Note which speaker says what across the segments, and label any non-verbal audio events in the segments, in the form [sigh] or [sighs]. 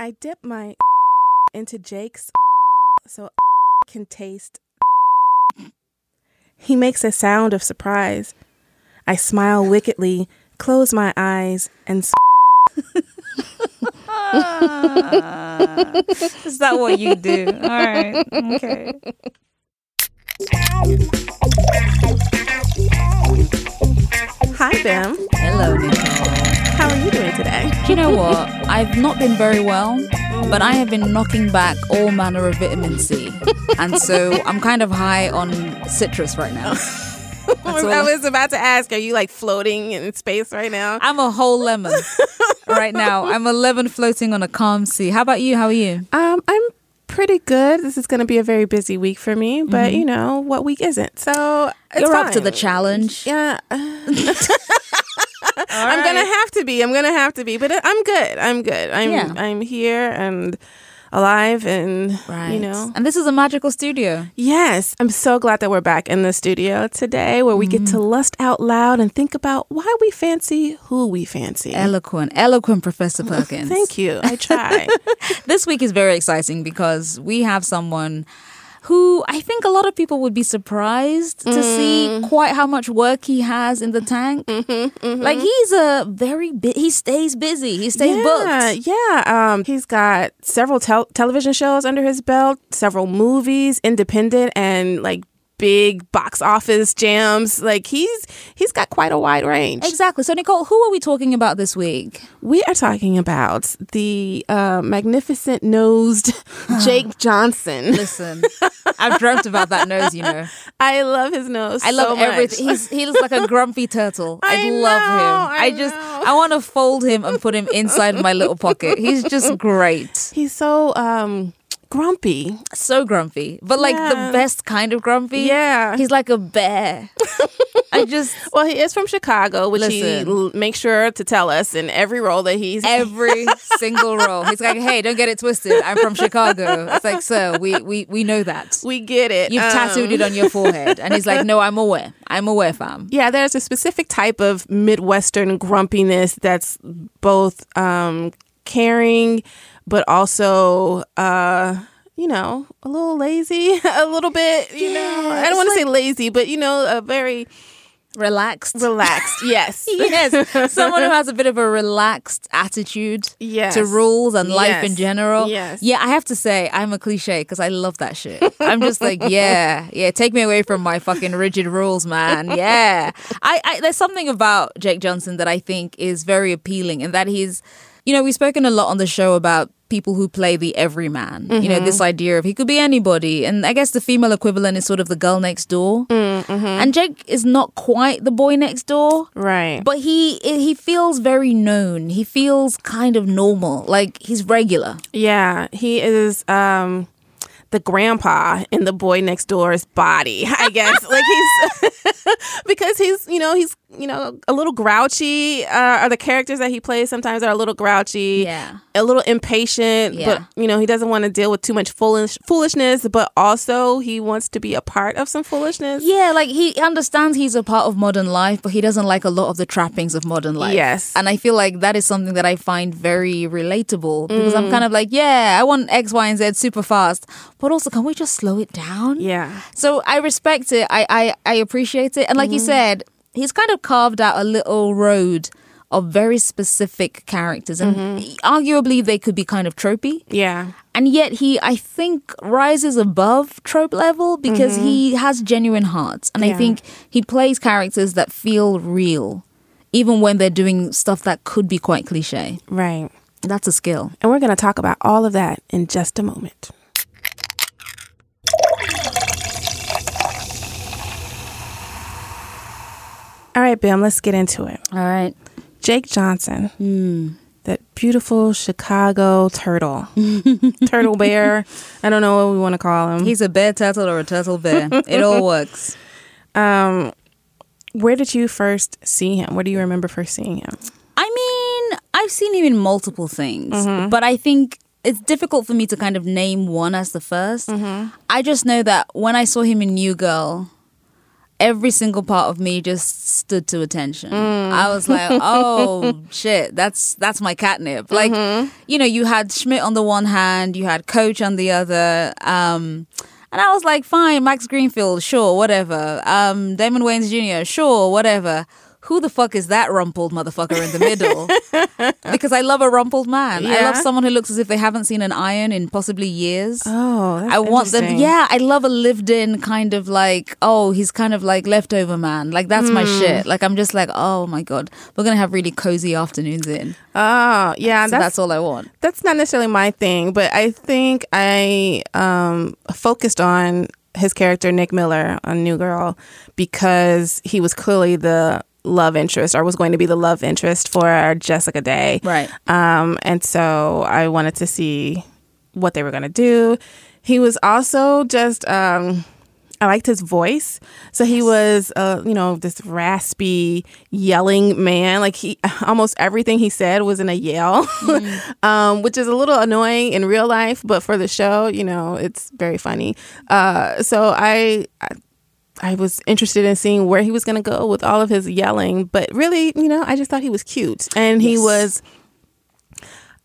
Speaker 1: I dip my into Jake's so can taste. He makes a sound of surprise. I smile wickedly, close my eyes, and s- [laughs]
Speaker 2: Is that what you do? All right. Okay.
Speaker 1: Hi, Bim.
Speaker 2: Hello.
Speaker 1: You
Speaker 2: know what? I've not been very well, but I have been knocking back all manner of vitamin C. And so I'm kind of high on citrus right now. [laughs]
Speaker 1: I was about to ask, are you like floating in space right now?
Speaker 2: I'm a whole lemon [laughs] right now. I'm a lemon floating on a calm sea. How about you? How are you?
Speaker 1: Um, I'm pretty good. This is going to be a very busy week for me, but you know what week isn't? So it's
Speaker 2: You're up to the challenge.
Speaker 1: Yeah. [laughs] I'm gonna have to be. I'm gonna have to be. But I'm good. I'm good. I'm
Speaker 2: Yeah.
Speaker 1: I'm here and alive and
Speaker 2: Right.
Speaker 1: you know.
Speaker 2: And this is a magical studio.
Speaker 1: Yes, I'm so glad that we're back in the studio today where we get to mm-hmm. lust out loud and think about why we fancy who we fancy.
Speaker 2: Eloquent, eloquent Professor [laughs] Perkins.
Speaker 1: Thank you. I try. [laughs]
Speaker 2: This week is very exciting because we have someone who I think a lot of people would be surprised to see mm. quite how much work he has in the tank. Mm-hmm, mm-hmm. Like he's a very bu- he stays busy. He stays
Speaker 1: yeah,
Speaker 2: booked.
Speaker 1: yeah. Um, he's got several tel- television shows under his belt, several movies, independent and like big box office jams. Like he's he's got quite a wide range.
Speaker 2: Exactly. So Nicole, who are we talking about this week?
Speaker 1: We are talking about the uh, magnificent nosed [sighs] Jake Johnson.
Speaker 2: Listen, I've dreamt about that nose, you know. [laughs]
Speaker 1: I love his nose.
Speaker 2: I love
Speaker 1: so
Speaker 2: everything. He's he looks like a grumpy turtle. [laughs] I,
Speaker 1: I
Speaker 2: love
Speaker 1: know,
Speaker 2: him.
Speaker 1: I
Speaker 2: I, just
Speaker 1: know.
Speaker 2: I want to fold him and put him inside my little pocket. He's just [laughs] great.
Speaker 1: He's so um, grumpy.
Speaker 2: So grumpy, but like
Speaker 1: Yeah.
Speaker 2: the best kind of grumpy.
Speaker 1: Yeah.
Speaker 2: he's like a bear. [laughs] I just
Speaker 1: Well, he is from Chicago, which he
Speaker 2: Listen.
Speaker 1: l- makes sure to tell us in every role that he's. [laughs]
Speaker 2: every single role. He's like, hey, don't get it twisted. I'm from Chicago. It's like, sir, we we we know that.
Speaker 1: we get it.
Speaker 2: You've
Speaker 1: Um,
Speaker 2: tattooed it on your forehead, and he's like, no, I'm aware. I'm aware, fam.
Speaker 1: Yeah, there's a specific type of Midwestern grumpiness that's both um, caring, but also, uh, you know, a little lazy, [laughs] a little bit. You know, I don't want to say lazy, but you know, a very
Speaker 2: Relaxed.
Speaker 1: relaxed. [laughs] yes.
Speaker 2: yes, [laughs] someone who has a bit of a relaxed attitude
Speaker 1: Yes.
Speaker 2: to rules and life in general.
Speaker 1: Yes.
Speaker 2: Yeah, I have to say, I'm a cliche because I love that shit. I'm just like, yeah, yeah, take me away from my fucking rigid rules, man. Yeah. I, I there's something about Jake Johnson that I think is very appealing and that he's you know, we've spoken a lot on the show about people who play the everyman. You know, this mm-hmm. idea of he could be anybody. And I guess the female equivalent is sort of the girl next door. Mm, mm-hmm. And Jake is not quite the boy next door.
Speaker 1: Right.
Speaker 2: But he he feels very known. He feels kind of normal, like he's regular.
Speaker 1: Yeah, he is um the grandpa in the boy next door's body, I guess. [laughs] like he's [laughs] because he's, you know, he's, you know, a little grouchy. Uh, are the characters that he plays sometimes are a little grouchy,
Speaker 2: Yeah.
Speaker 1: a little impatient,
Speaker 2: Yeah.
Speaker 1: but you know, he doesn't want to deal with too much foolish foolishness, but also he wants to be a part of some foolishness.
Speaker 2: Yeah, like he understands he's a part of modern life, but he doesn't like a lot of the trappings of modern life.
Speaker 1: Yes.
Speaker 2: And I feel like that is something that I find very relatable because I'm kind of like, yeah, I want X, Y, and Z super fast, but also can we just slow it down?
Speaker 1: Yeah.
Speaker 2: So I respect it. I I, I appreciate it. And like you said, he's kind of carved out a little road of very specific characters, and mm-hmm. arguably they could be kind of tropey.
Speaker 1: Yeah.
Speaker 2: And yet he, I think, rises above trope level because mm-hmm. he has genuine hearts, and I think he plays characters that feel real, even when they're doing stuff that could be quite cliche.
Speaker 1: Right.
Speaker 2: That's a skill.
Speaker 1: And we're going to talk about all of that in just a moment. All right, Bim, let's get into it.
Speaker 2: All right.
Speaker 1: Jake Johnson, hmm. that beautiful Chicago turtle, [laughs] turtle bear. I don't know what we want to call him.
Speaker 2: He's a bear turtle or a turtle bear. it all works. [laughs]
Speaker 1: Um, where did you first see him? What do you remember first seeing him?
Speaker 2: I mean, I've seen him in multiple things, mm-hmm. but I think it's difficult for me to kind of name one as the 1st mm-hmm. I just know that when I saw him in New Girl, every single part of me just stood to attention. I was like, [laughs] oh shit, that's that's my catnip. Like, you know, you had Schmidt on the one hand, you had Coach on the other. Um, and I was like, fine, Max Greenfield, sure, whatever. Um, Damon Wayans Jr., sure, whatever. Who the fuck is that rumpled motherfucker in the middle? [laughs] because I love a rumpled man. I love someone who looks as if they haven't seen an iron in possibly years.
Speaker 1: Oh, that's
Speaker 2: I want them. Yeah, I love a lived in kind of like, oh, he's kind of like leftover man. Like, that's my
Speaker 1: Hmm.
Speaker 2: shit. Like, I'm just like, oh my God, we're going to have really cozy afternoons in.
Speaker 1: Oh, yeah.
Speaker 2: So
Speaker 1: that's
Speaker 2: that's, all I want.
Speaker 1: that's not necessarily my thing, but I think I um, focused on his character Nick Miller on New Girl because he was clearly the love interest or was going to be the love interest for our Jessica Day.
Speaker 2: Right.
Speaker 1: Um, and so I wanted to see what they were going to do. He was also just, um, I liked his voice. So he was, uh, you know, this raspy, yelling man. Like he, [laughs] almost everything he said was in a yell, [laughs] um, which is a little annoying in real life, but for the show, you know, it's very funny. Uh, so I, I I was interested in seeing where he was going to go with all of his yelling, but really, you know, I just thought he was cute. And he was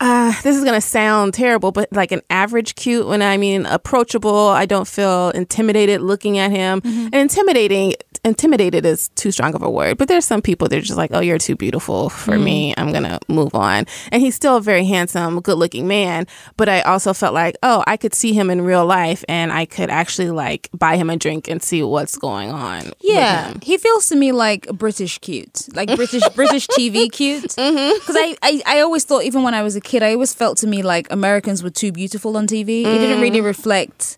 Speaker 1: uh, this is going to sound terrible, but like an average cute when I mean approachable. I don't feel intimidated looking at him. Mm-hmm. And intimidating, intimidated is too strong of a word, but there's some people that are just like, oh, you're too beautiful for me. Mm-hmm. I'm going to move on. And he's still a very handsome, good looking man. But I also felt like, oh, I could see him in real life and I could actually like buy him a drink and see what's going on.
Speaker 2: Yeah, he feels to me like British cute, like British British TV cute. [laughs] Mm-hmm. Because I, I I always thought, even when I was a kid, I always felt to me like Americans were too beautiful on TV. It didn't really mm. reflect,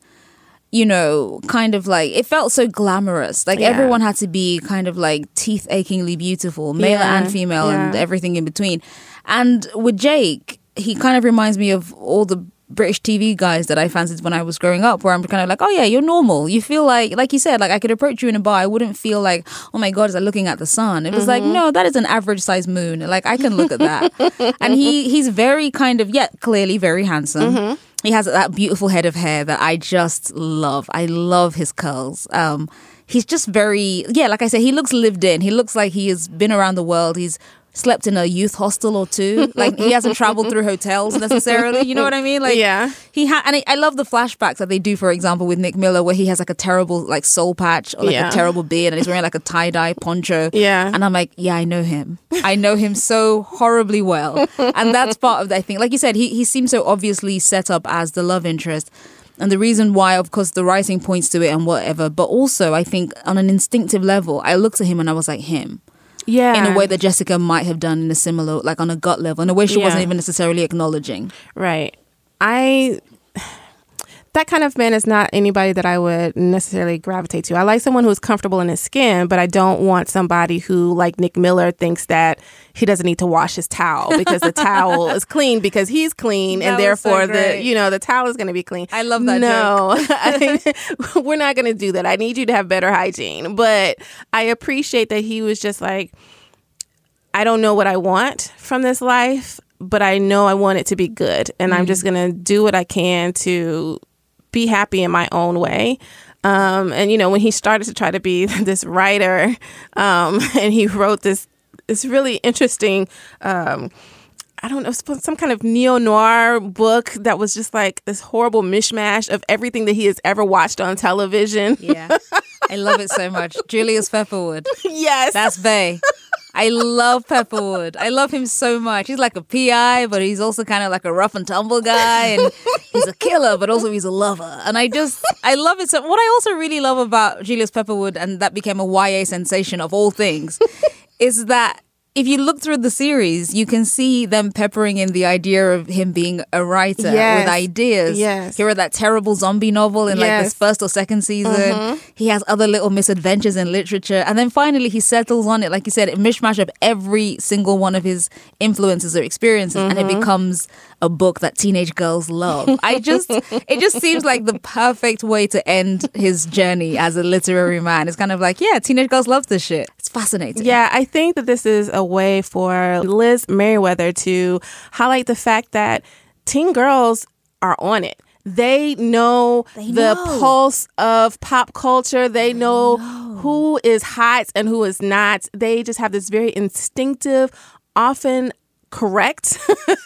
Speaker 2: you know, kind of like it felt so glamorous. Like
Speaker 1: Yeah.
Speaker 2: everyone had to be kind of like teeth achingly beautiful, male
Speaker 1: Yeah,
Speaker 2: and female, and everything in between. And with Jake, he kind of reminds me of all the British TV guys that I fancied when I was growing up, where I'm kind of like, oh yeah, you're normal. You feel like, like you said, like I could approach you in a bar. I wouldn't feel like, oh my god, is I looking at the sun? It was like, no, that is an average size moon. Like I can look at that. [laughs] and he he's very kind of, yeah, clearly very handsome. He has that beautiful head of hair that I just love. I love his curls. Um, he's just very, yeah, like I said, he looks lived in. He looks like he has been around the world. He's slept in a youth hostel or two. Like he hasn't traveled through hotels necessarily. You know what I mean? Like
Speaker 1: Yeah.
Speaker 2: he had, and I, I love the flashbacks that they do. For example, with Nick Miller, where he has like a terrible like soul patch or like
Speaker 1: Yeah.
Speaker 2: a terrible beard, and he's wearing like a tie dye poncho.
Speaker 1: Yeah.
Speaker 2: and I'm like, yeah, I know him. I know him so horribly well, and that's part of the thing. Like you said, he he seems so obviously set up as the love interest. And the reason why, of course, the writing points to it and whatever, but also I think on an instinctive level, I looked at him and I was like, him
Speaker 1: Yeah.
Speaker 2: in a way that Jessica might have done in a similar, like on a gut level, in a way she wasn't even necessarily acknowledging.
Speaker 1: Right. I that kind of man is not anybody that I would necessarily gravitate to. I like someone who's comfortable in his skin, but I don't want somebody who, like Nick Miller, thinks that he doesn't need to wash his towel because the [laughs] towel is clean because he's clean,
Speaker 2: That
Speaker 1: and
Speaker 2: was so
Speaker 1: therefore the you know the towel is going to be clean.
Speaker 2: I love that
Speaker 1: No, [laughs] I- [laughs] we're not going to do that. I need you to have better hygiene. But I appreciate that he was just like, I don't know what I want from this life, but I know I want it to be good. And I'm mm-hmm. just going to do what I can to be happy in my own way. Um, and, you know, when he started to try to be [laughs] this writer um, [laughs] and he wrote this, this really interesting, um, I don't know, some kind of neo noir book that was just like this horrible mishmash of everything that he has ever watched on television.
Speaker 2: Yeah. I love it so much. [laughs] Julius Pepperwood.
Speaker 1: yes.
Speaker 2: That's Bay. I love Pepperwood. I love him so much. He's like a PI, but he's also kind of like a rough and tumble guy. And he's a killer, but also he's a lover. And I just, I love it. So, what I also really love about Julius Pepperwood, and that became a YA sensation of all things, is that if you look through the series, you can see them peppering in the idea of him being a writer
Speaker 1: Yes.
Speaker 2: with ideas.
Speaker 1: Yes.
Speaker 2: He wrote that terrible zombie novel in like
Speaker 1: Yes.
Speaker 2: this first or second season. Mm-hmm. He has other little misadventures in literature. And then finally he settles on it, like you said, a mishmash of every single one of his influences or experiences. And it mm-hmm. becomes a book that teenage girls love. I just, [laughs] it just seems like the perfect way to end his journey as a literary man. It's kind of like, yeah, teenage girls love this shit. It's fascinating.
Speaker 1: Yeah, I think that this is a way for Liz Meriwether to highlight the fact that teen girls are on it. they know
Speaker 2: They
Speaker 1: the
Speaker 2: know.
Speaker 1: pulse of pop culture. They know, who is hot and who is not. They just have this very instinctive, often correct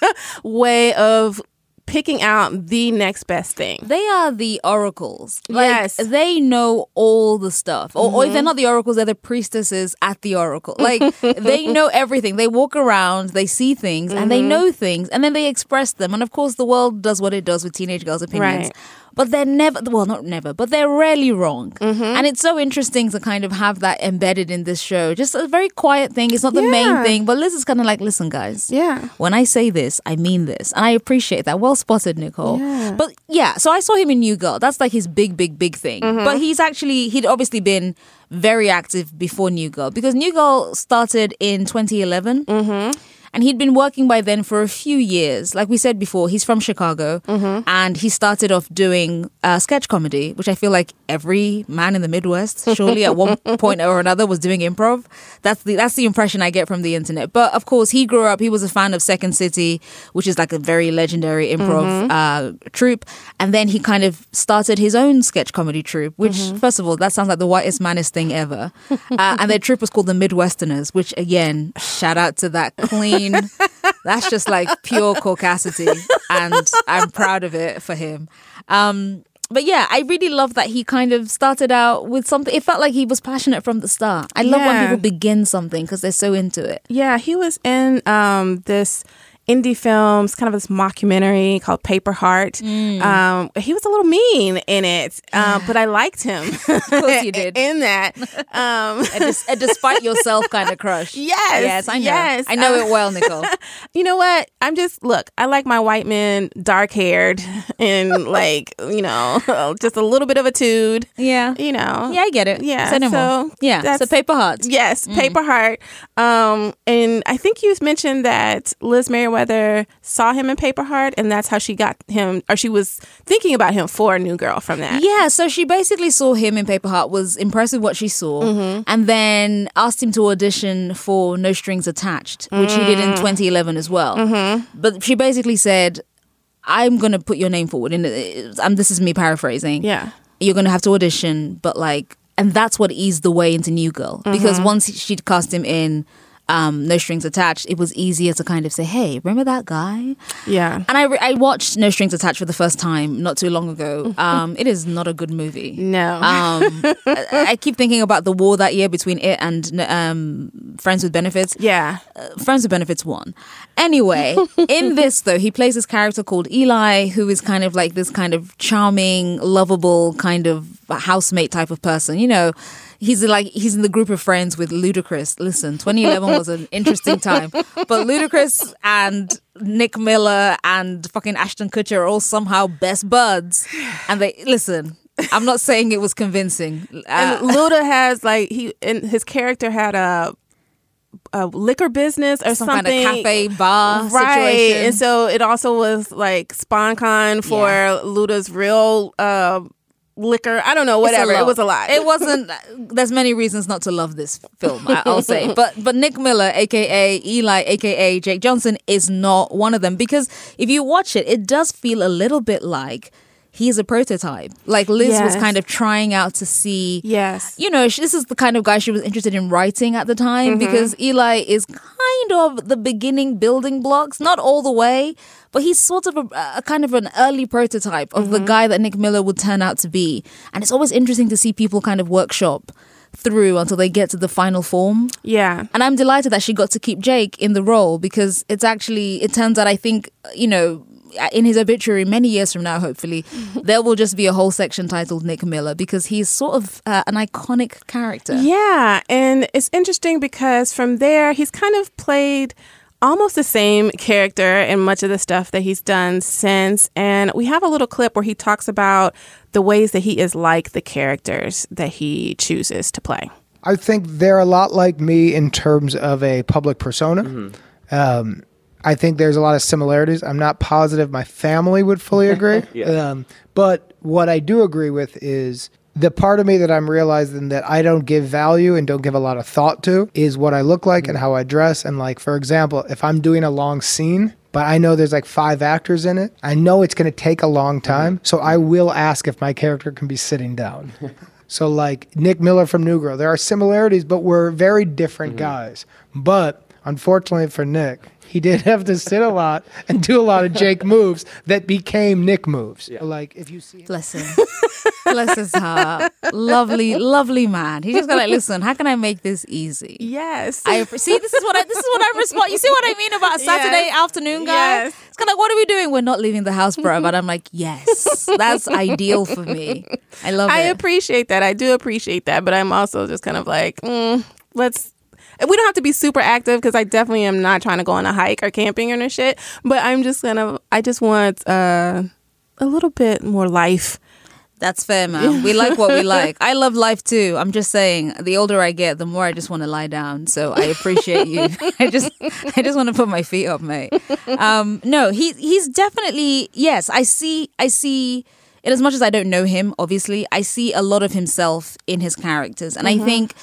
Speaker 1: [laughs] way of picking out the next best thing.
Speaker 2: They are the oracles. Like,
Speaker 1: Yes.
Speaker 2: They know all the stuff. Or, or if they're mm-hmm. not the oracles, they're the priestesses at the oracle. Like, [laughs] they know everything. They walk around, they see things, and they mm-hmm. know things, and then they express them. And of course, the world does what it does with teenage girls' opinions.
Speaker 1: Right.
Speaker 2: But they're never, well, not never, but they're rarely wrong. And it's so interesting to kind of have that embedded in this show. Just a very quiet thing. It's not the main thing, but Liz is kind of like, listen, guys.
Speaker 1: Yeah.
Speaker 2: When I say this, I mean this. And I appreciate that. Well spotted, Nicole.
Speaker 1: Yeah.
Speaker 2: But yeah, so I saw him in New Girl. That's like his big, big, big thing.
Speaker 1: Mm-hmm.
Speaker 2: But he's actually, he'd obviously been very active before New Girl because New Girl started in 2011.
Speaker 1: Mm-hmm.
Speaker 2: And he'd been working by then for a few years. Like we said before, he's from Chicago
Speaker 1: Mm-hmm.
Speaker 2: and he started off doing uh, sketch comedy, which I feel like every man in the Midwest, surely at one [laughs] point or another, was doing improv. That's the that's the impression I get from the internet. But of course, he grew up. He was a fan of Second City, which is like a very legendary improv
Speaker 1: Mm-hmm.
Speaker 2: uh, troupe. And then he kind of started his own sketch comedy troupe. Which,
Speaker 1: Mm-hmm.
Speaker 2: first of all, that sounds like the whitest manest thing ever. [laughs] Uh, and their troupe was called the Midwesterners, which again, shout out to that clean. [laughs] That's just like pure caucasity, and I'm proud of it for him. Um, but yeah, I really love that he kind of started out with something. It felt like he was passionate from the start. I love when people begin something because they're so into it.
Speaker 1: Yeah, he was in um, this indie films, kind of this mockumentary called Paper Heart.
Speaker 2: Mm.
Speaker 1: Um, he was a little mean in it, uh, but I liked him. [laughs] Of
Speaker 2: course you did. [laughs]
Speaker 1: in that. Um, [laughs]
Speaker 2: A, dis- a despite yourself kind of crush.
Speaker 1: Yes,
Speaker 2: yes, I know.
Speaker 1: yes.
Speaker 2: I know it well, Nicole.
Speaker 1: you know what? I'm just look. I like my white men dark haired and like you know just a little bit of a tude.
Speaker 2: Yeah,
Speaker 1: You know.
Speaker 2: yeah, I get it.
Speaker 1: Yeah,
Speaker 2: Say no more.
Speaker 1: so
Speaker 2: Yeah, so paper Heart.
Speaker 1: Yes, Paper Heart. Um, and I think you mentioned that Liz Meriwether saw him in Paper Heart, and that's how she got him, or she was thinking about him for a new girl from that.
Speaker 2: Yeah, so she basically saw him in Paper Heart, was impressed with what she saw,
Speaker 1: Mm-hmm.
Speaker 2: and then asked him to audition for No Strings Attached, which he
Speaker 1: Mm.
Speaker 2: did in 2011 as well.
Speaker 1: Mm-hmm.
Speaker 2: But she basically said, I'm going to put your name forward. And uh, um, this is me paraphrasing.
Speaker 1: Yeah.
Speaker 2: You're going to have to audition, but like, and that's what eased the way into New Girl. Because
Speaker 1: Mm-hmm.
Speaker 2: once she'd cast him in um, No Strings Attached, it was easier to kind of say, hey, remember that guy?
Speaker 1: Yeah.
Speaker 2: And I, re- I watched No Strings Attached for the first time not too long ago. [laughs] Um, it is not a good movie.
Speaker 1: No.
Speaker 2: Um, I, I keep thinking about the war that year between it and um, Friends with Benefits.
Speaker 1: yeah.
Speaker 2: Friends with Benefits won. Anyway, [laughs] in this though, he plays this character called Eli, who is kind of like this kind of charming, lovable kind of housemate type of person. You know, he's like he's in the group of friends with Ludacris. Listen, 2011 was an interesting time, but Ludacris and Nick Miller and fucking Ashton Kutcher are all somehow best buds, and they listen. I'm not saying it was convincing. Uh,
Speaker 1: And Luda has like he and his character had a a liquor business or
Speaker 2: some
Speaker 1: something.
Speaker 2: kind of cafe bar
Speaker 1: right
Speaker 2: situation.
Speaker 1: and so it also was like sponcon for
Speaker 2: Yeah.
Speaker 1: luda's real uh liquor i don't know whatever it was a lot
Speaker 2: It wasn't. There's many reasons not to love this film. I- I'll say, [laughs] but but Nick Miller, aka Eli, aka Jake Johnson, is not one of them because if you watch it, it does feel a little bit like he's a prototype. Like Liz was kind of trying out to see.
Speaker 1: yes
Speaker 2: You know, this is the kind of guy she was interested in writing at the time
Speaker 1: Mm-hmm.
Speaker 2: because Eli is kind of the beginning building blocks, not all the way, but he's sort of a, a kind of an early prototype of
Speaker 1: Mm-hmm.
Speaker 2: the guy that Nick Miller would turn out to be. And it's always interesting to see people kind of workshop through until they get to the final form.
Speaker 1: yeah
Speaker 2: And I'm delighted that she got to keep Jake in the role because it's actually, it turns out, I think, you know, in his obituary many years from now, hopefully, [laughs] there will just be a whole section titled Nick Miller because he's sort of uh, an iconic character.
Speaker 1: yeah and it's interesting because from there he's kind of played almost the same character in much of the stuff that he's done since and we have a little clip where he talks about the ways that he is like the characters that he chooses to play
Speaker 3: I think they're a lot like me in terms of a public persona. Um, I think there's a lot of similarities. I'm not positive my family would fully [laughs] agree. um, but what I do agree with is the part of me that I'm realizing that I don't give value and don't give a lot of thought to is what I look like and how I dress. And, like, for example, if I'm doing a long scene, but I know there's like five actors in it. I know it's going to take a long time, so I will ask if my character can be sitting down. [laughs] so like Nick Miller from New Girl, there are similarities, but we're very different mm-hmm. guys. But unfortunately for Nick, he did have to sit a lot and do a lot of Jake moves that became Nick moves. Like if you see
Speaker 2: Bless him. Bless his heart. Lovely, lovely man. He just got like, listen, how can I make this easy?
Speaker 1: Yes.
Speaker 2: I [laughs] see. This is what I. This is what I respond. You see what I mean about a Saturday
Speaker 1: Yes.
Speaker 2: afternoon, guys?
Speaker 1: Yes.
Speaker 2: It's kind of like, what are we doing? We're not leaving the house, bro. But I'm like, yes, that's ideal for me. I love it.
Speaker 1: I
Speaker 2: it.
Speaker 1: appreciate that. I do appreciate that, but I'm also just kind of like, mm, let's. We don't have to be super active because I definitely am not trying to go on a hike or camping or no shit. But I'm just gonna. I just want uh, a little bit more life.
Speaker 2: That's fair, man. We like what we [laughs] like. I love life too. I'm just saying, the older I get, the more I just want to lie down. So I appreciate you. [laughs] [laughs] I just, I just want to put my feet up, mate. Um, no, he he's definitely yes. I see, I see. In as much as I don't know him, obviously, I see a lot of himself in his characters, and I think.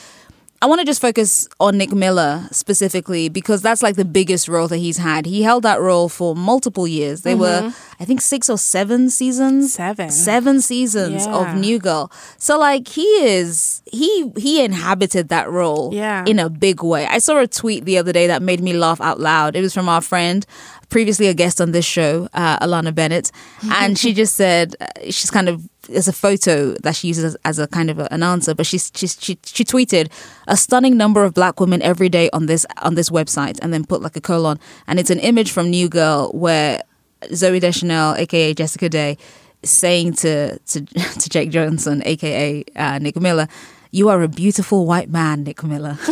Speaker 2: I want to just focus on Nick Miller specifically because that's like the biggest role that he's had. He held that role for multiple years. They were, mm-hmm. I think, six or seven seasons.
Speaker 1: Seven.
Speaker 2: Seven seasons
Speaker 1: Yeah.
Speaker 2: of New Girl. So like he is he he inhabited that role
Speaker 1: Yeah.
Speaker 2: in a big way. I saw a tweet the other day that made me laugh out loud. It was from our friend, previously a guest on this show, uh, Alanna Bennett, and she just said uh, she's kind of there's a photo that she uses as, a kind of an answer, but she's, she's she she tweeted a stunning number of black women every day on this on this website, and then put like a colon, and it's an image from New Girl where Zooey Deschanel, aka Jessica Day, saying to to [laughs] to Jake Johnson, aka uh, Nick Miller. You are a beautiful white man, Nick Miller. [laughs]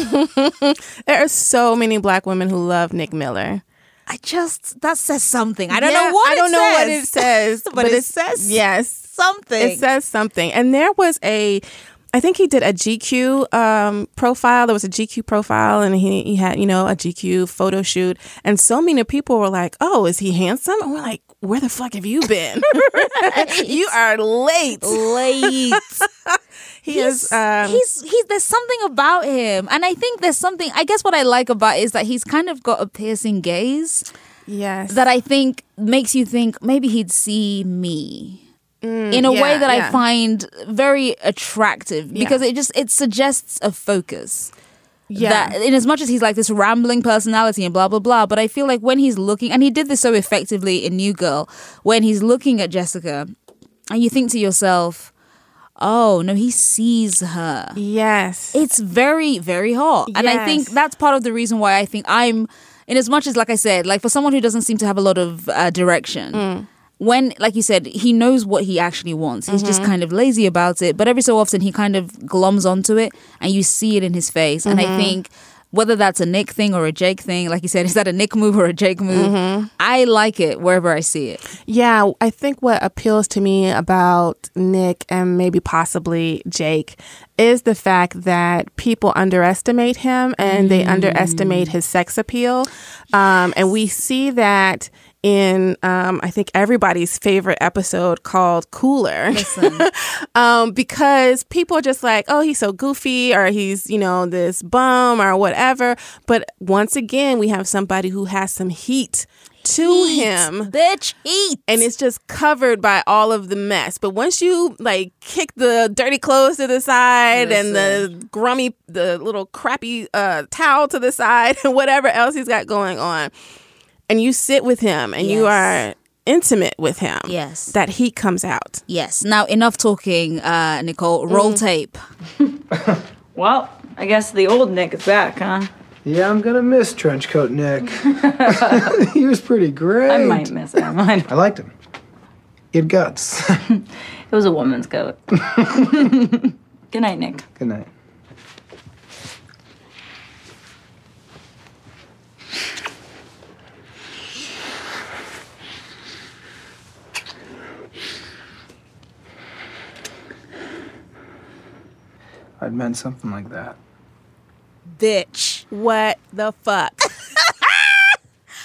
Speaker 1: There are so many black women who love Nick Miller.
Speaker 2: I just that says something. I don't
Speaker 1: Yeah,
Speaker 2: know what
Speaker 1: I
Speaker 2: it
Speaker 1: don't know what it
Speaker 2: says, [laughs]
Speaker 1: says,
Speaker 2: but, it says
Speaker 1: yes.
Speaker 2: something.
Speaker 1: It says something. And there was a, I think he did a GQ um, profile. There was a GQ profile, and he, he had, you know, a GQ photo shoot. And so many people were like, oh, is he handsome? And we're like, where the fuck have you been? [laughs] [laughs] you are late.
Speaker 2: late. [laughs]
Speaker 1: He
Speaker 2: he's,
Speaker 1: is. Um,
Speaker 2: he's he's there's something about him, and I think there's something. I guess what I like about it is that he's kind of got a piercing gaze
Speaker 1: yes.
Speaker 2: that I think makes you think maybe he'd see me. In a way
Speaker 1: Mm, yeah,
Speaker 2: that I find very attractive because it just it suggests a focus.
Speaker 1: yeah.
Speaker 2: that in as much as he's like this rambling personality and blah blah blah but i feel like when he's looking and he did this so effectively in new girl when he's looking at jessica and you think to yourself oh no he sees her
Speaker 1: yes.
Speaker 2: it's very very hot and i think that's part of the reason why i think i'm in as much as like i said like for someone who doesn't seem to have a lot of uh, direction
Speaker 1: Mm.
Speaker 2: When like you said he knows what he actually wants he's
Speaker 1: Mm-hmm.
Speaker 2: just kind of lazy about it but every so often he kind of glums onto it and you see it in his face and
Speaker 1: Mm-hmm.
Speaker 2: i think whether that's a Nick thing or a Jake thing, like you said, [laughs] is that a Nick move or a Jake move?
Speaker 1: Mm-hmm.
Speaker 2: I like it wherever I see it.
Speaker 1: Yeah, I think what appeals to me about Nick and maybe possibly Jake is the fact that people underestimate him and they underestimate his sex appeal. Um, and we see that in, um, I think, everybody's favorite episode called Cooler. [laughs] Um, because people are just like, oh, he's so goofy or he's, you know, this bum or whatever. But once again, we have somebody who has some heat to him
Speaker 2: bitch, eat.
Speaker 1: and it's just covered by all of the mess. But once you like kick the dirty clothes to the side and the grummy, the little crappy uh, towel to the side [laughs] and whatever else he's got going on, and you sit with him and you are intimate with him,
Speaker 2: Yes.
Speaker 1: that heat comes out.
Speaker 2: yes. Now enough talking, uh, Nicole. Roll
Speaker 1: Mm.
Speaker 2: tape. [laughs]
Speaker 4: Well, I guess the old Nick is back, huh?
Speaker 3: Yeah, I'm gonna miss Trenchcoat Nick. [laughs] [laughs] he was pretty great.
Speaker 4: I might miss him. I
Speaker 3: I liked him. He had guts.
Speaker 4: It was a woman's coat. Good night, Nick.
Speaker 3: Good night. I'd meant something like that.
Speaker 2: Bitch.
Speaker 1: What the fuck? [laughs]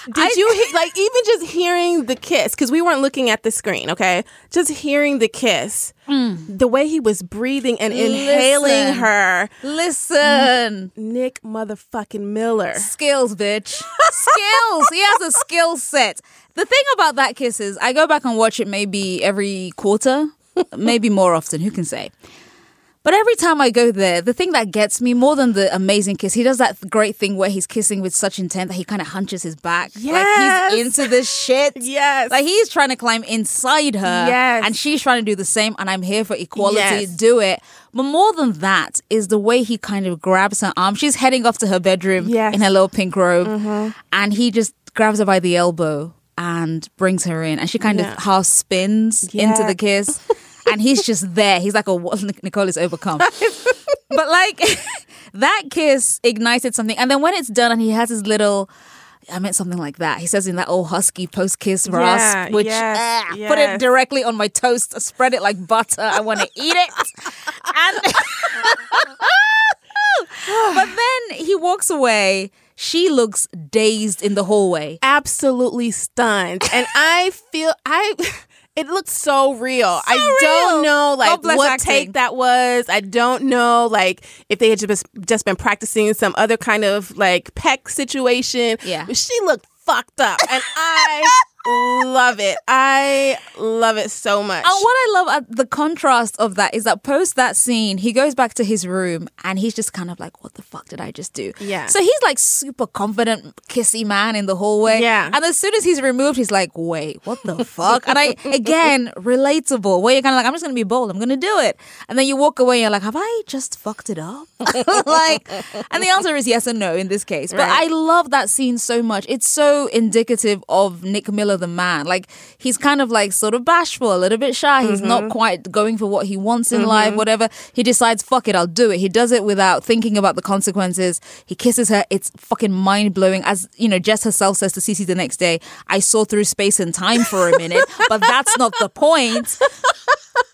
Speaker 1: Did I, you he- [laughs] like even just hearing the kiss? Because we weren't looking at the screen. Okay, just hearing the kiss, mm. the way he was breathing and listen, inhaling her.
Speaker 2: Listen,
Speaker 1: Nick motherfucking Miller,
Speaker 2: skills, bitch, skills. He has a skill set. The thing about that kiss is, I go back and watch it maybe every quarter, maybe more often. Who can say? But every time I go there, the thing that gets me more than the amazing kiss, he does that great thing where he's kissing with such intent that he kind of hunches his back.
Speaker 1: Yes.
Speaker 2: Like he's into this shit. [laughs]
Speaker 1: yes.
Speaker 2: Like he's trying to climb inside her.
Speaker 1: Yes.
Speaker 2: And she's trying to do the same. And I'm here for equality. Yes. Do it. But more than that is the way he kind of grabs her arm. She's heading off to her bedroom yes. in her little pink robe. Mm-hmm. And he just grabs her by the elbow and brings her in. And she kind yeah. of half spins yeah. into the kiss. [laughs] and he's just there. He's like, "Oh, what? [laughs] Nicole is overcome." but like [laughs] that kiss ignited something, and then when it's done, and he has his little. I meant something like that. He says in that old husky post kiss rasp, yeah, which yes, uh, yes. put it directly on my toast, spread it like butter. I want to eat it. And [laughs] but then he walks away. She looks dazed in the hallway.
Speaker 1: Absolutely stunned. And I feel I it looks so real. So I real. don't know like what acting. take that was. I don't know like if they had just just been practicing some other kind of like peck situation.
Speaker 2: Yeah,
Speaker 1: but she looked fucked up, and [laughs] I love it. I love it so much.
Speaker 2: And what I love at uh, the contrast of that is that post that scene, he goes back to his room and he's just kind of like, "What the fuck did I just do?"
Speaker 1: Yeah.
Speaker 2: So he's like super confident, kissy man in the hallway.
Speaker 1: Yeah.
Speaker 2: And as soon as he's removed, he's like, "Wait, what the fuck?" And I [laughs] again relatable. Where you're kind of like, "I'm just gonna be bold. I'm gonna do it," and then you walk away. and You're like, "Have I just fucked it up?" [laughs] like, and the answer is yes and no in this case. But right. I love that scene so much. It's so indicative of Nick Miller the man. Like he's kind of like sort of bashful, a little bit shy. He's mm-hmm. not quite going for what he wants in mm-hmm. life, whatever. He decides, fuck it, I'll do it. He does it without thinking about the consequences. He kisses her. It's fucking mind blowing. As you know, Jess herself says to Cece the next day, I saw through space and time for a minute, but that's not the point.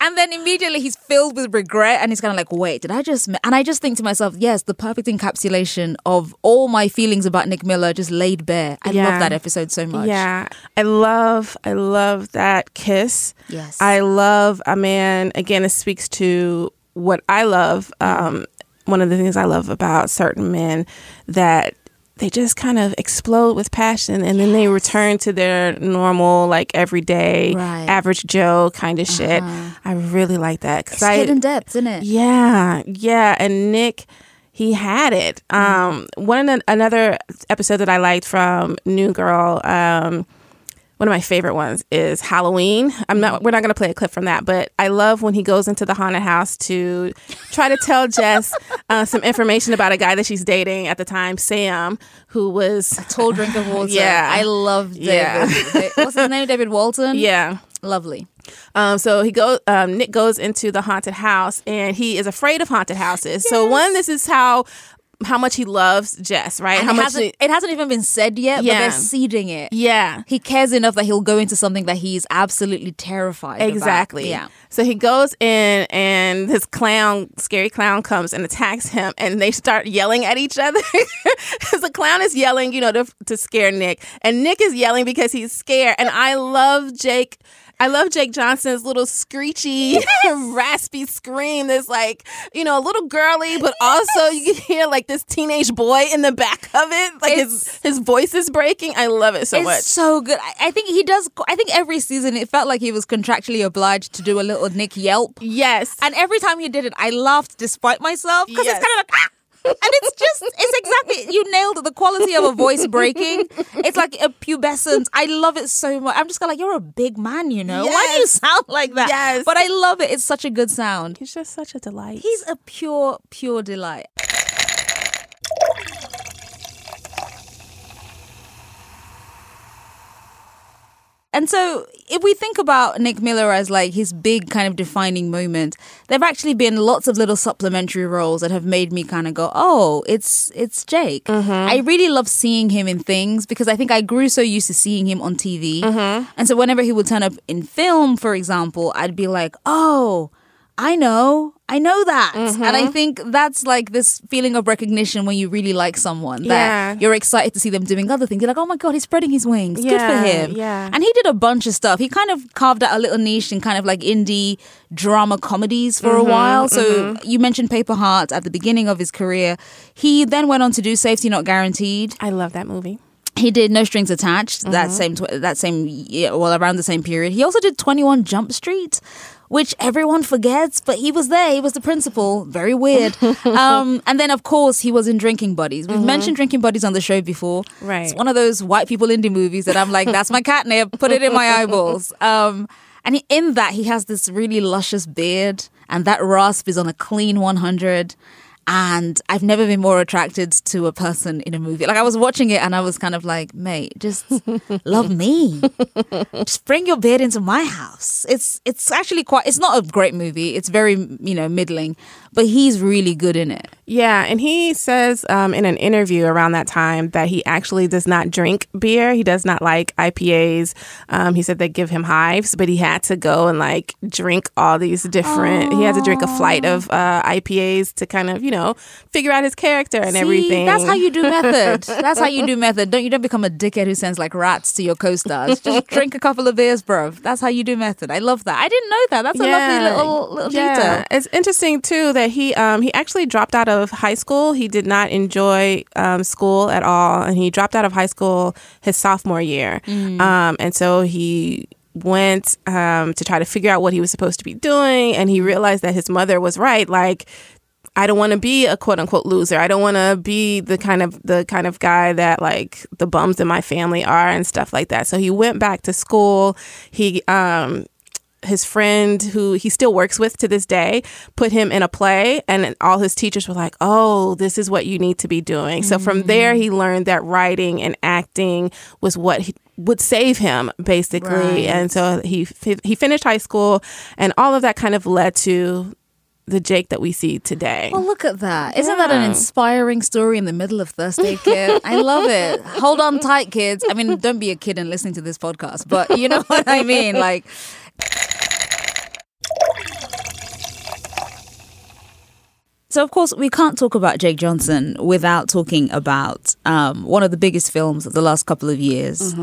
Speaker 2: And then immediately he's filled with regret and he's kind of like, wait, did I just. And I just think to myself, yes, the perfect encapsulation of all my feelings about Nick Miller just laid bare. I yeah. love that episode so much.
Speaker 1: Yeah. I love, I love that kiss.
Speaker 2: Yes.
Speaker 1: I love a man, again, it speaks to what I love. Um, one of the things I love about certain men that they just kind of explode with passion and then they return to their normal like everyday right. average joe kind of shit. Uh-huh. i really like that
Speaker 2: because i hidden depths isn't it?
Speaker 1: Yeah yeah and nick he had it. Um one another episode that i liked from new girl um one of my favorite ones is Halloween. I'm not. We're not going to play a clip from that, but I love when he goes into the haunted house to try to tell Jess uh, some information about a guy that she's dating at the time, Sam, who was
Speaker 2: a tall drink of water. [laughs]
Speaker 1: Yeah,
Speaker 2: I love David. Yeah. What's his name? David Walton. [laughs]
Speaker 1: Yeah,
Speaker 2: lovely.
Speaker 1: Um, so he goes. Um, Nick goes into the haunted house, and he is afraid of haunted houses. Yes. So one, this is how how much he loves Jess, right?
Speaker 2: And
Speaker 1: how
Speaker 2: it
Speaker 1: much
Speaker 2: hasn't,
Speaker 1: he,
Speaker 2: it hasn't even been said yet, yeah. but they're seeding it.
Speaker 1: Yeah.
Speaker 2: He cares enough that he'll go into something that he's absolutely terrified
Speaker 1: Exactly.
Speaker 2: About. Yeah.
Speaker 1: So he goes in and his clown, scary clown comes and attacks him and they start yelling at each other. [laughs] Because the clown is yelling, you know, to, to scare Nick. And Nick is yelling because he's scared. And I love Jake I love Jake Johnson's little screechy, [laughs] raspy scream that's like, you know, a little girly, but yes. also you can hear like this teenage boy in the back of it. Like it's, his his voice is breaking. I love it so much.
Speaker 2: It's so good. I, I think he does I think every season it felt like he was contractually obliged to do a little Nick Yelp.
Speaker 1: Yes.
Speaker 2: And every time he did it, I laughed despite myself. Because yes. it's kind of like ah! And it's just it's exactly you nailed the quality of a voice breaking. It's like a pubescent. I love it so much. I'm just kind of like you're a big man you know? Yes. why do you sound like that?
Speaker 1: Yes.
Speaker 2: But i love it. It's such a good sound.
Speaker 1: He's just such a delight.
Speaker 2: He's a pure pure delight And so, if we think about Nick Miller as like his big kind of defining moment, there've actually been lots of little supplementary roles that have made me kind of go, "Oh, it's it's Jake." Mm-hmm. I really love seeing him in things because I think I grew so used to seeing him on TV, mm-hmm. and so whenever he would turn up in film, for example, I'd be like, "Oh." I know, I know that. And I mm-hmm. think that's like this feeling of recognition when you really like someone that
Speaker 1: Yeah.
Speaker 2: you're excited to see them doing other things. You're like, oh my God, he's spreading his wings. Good for him.
Speaker 1: yeah.
Speaker 2: And he did a bunch of stuff. He kind of carved out a little niche in kind of like indie drama comedies for a mm-hmm, while. So mm-hmm. you mentioned Paper Heart at the beginning of his career. He then went on to do Safety Not Guaranteed.
Speaker 1: I love that movie.
Speaker 2: He did No Strings Attached that same tw- that same year, well around the same period. He also did Twenty One Jump Street, which everyone forgets, but he was there. He was the principal. Very weird. [laughs] um, and then of course he was in Drinking Buddies. We've mentioned Drinking Buddies on the show before.
Speaker 1: Right.
Speaker 2: It's one of those white people indie movies that I'm like, that's my catnip. Put it in my eyeballs. Um, and he, in that he has this really luscious beard, and that rasp is on a clean 100 and I've never been more attracted to a person in a movie. Like I was watching it and I was kind of like, mate, just [laughs] love me. just bring your beard into my house. It's it's actually quite it's not a great movie. It's very, you know, middling, but he's really good in it.
Speaker 1: Yeah, and he says um, in an interview around that time that he actually does not drink beer. He does not like IPAs. Um, he said they give him hives, but he had to go and like drink all these different. He had to drink a flight of uh, IPAs to kind of you know figure out his character and
Speaker 2: See,
Speaker 1: everything.
Speaker 2: That's how you do method. [laughs] That's how you do method. Don't you don't become a dickhead who sends like rats to your co-stars. Just [laughs] drink a couple of beers, bro. That's how you do method. I love that. I didn't know that. That's a lovely little little detail.
Speaker 1: It's interesting too that he um, he actually dropped out of high school. He did not enjoy um, school at all, and he dropped out of high school his sophomore year.
Speaker 2: Mm.
Speaker 1: Um, and so he went um, to try to figure out what he was supposed to be doing, and he realized that his mother was right. Like I don't want to be a quote unquote loser. I don't want to be the kind of the kind of guy that like the bums in my family are and stuff like that. So he went back to school. He um his friend who he still works with to this day put him in a play and all his teachers were like oh this is what you need to be doing so from mm. there he learned that writing and acting was what he would save him basically
Speaker 2: Right.
Speaker 1: and so he he finished high school and all of that kind of led to the Jake that we see today.
Speaker 2: Well, look at that. Isn't that an inspiring story in the middle of Thursday, kid? I love it. Hold on tight, kids. I mean, don't be a kid and listening to this podcast, but you know [laughs] what I mean? Like, So, of course, we can't talk about Jake Johnson without talking about um, one of the biggest films of the last couple of years,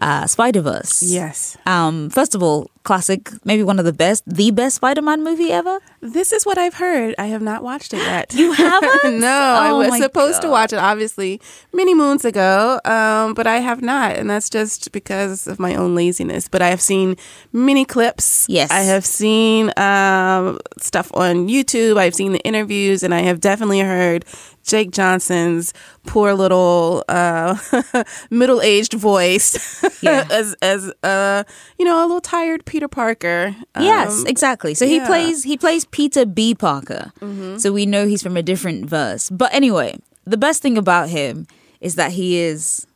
Speaker 2: uh, Spider Verse.
Speaker 1: yes.
Speaker 2: Um, first of all, classic, maybe one of the best, the best Spider Man movie ever.
Speaker 1: This is what I've heard. I have not watched it yet.
Speaker 2: You haven't? [laughs]
Speaker 1: no, I
Speaker 2: Oh
Speaker 1: was
Speaker 2: my
Speaker 1: supposed to watch it obviously many moons ago, um, but I have not, and that's just because of my own laziness. But I have seen many clips.
Speaker 2: Yes.
Speaker 1: I have seen um, stuff on YouTube. I've seen the interviews, and I have definitely heard Jake Johnson's poor little uh, [laughs] middle-aged voice [laughs]
Speaker 2: Yeah.
Speaker 1: as as uh, you know a little tired Peter Parker.
Speaker 2: yes,
Speaker 1: Um,
Speaker 2: exactly. So he
Speaker 1: yeah.
Speaker 2: plays he plays Peter B. Parker. So we know he's from a different verse. But anyway, the best thing about him is that he is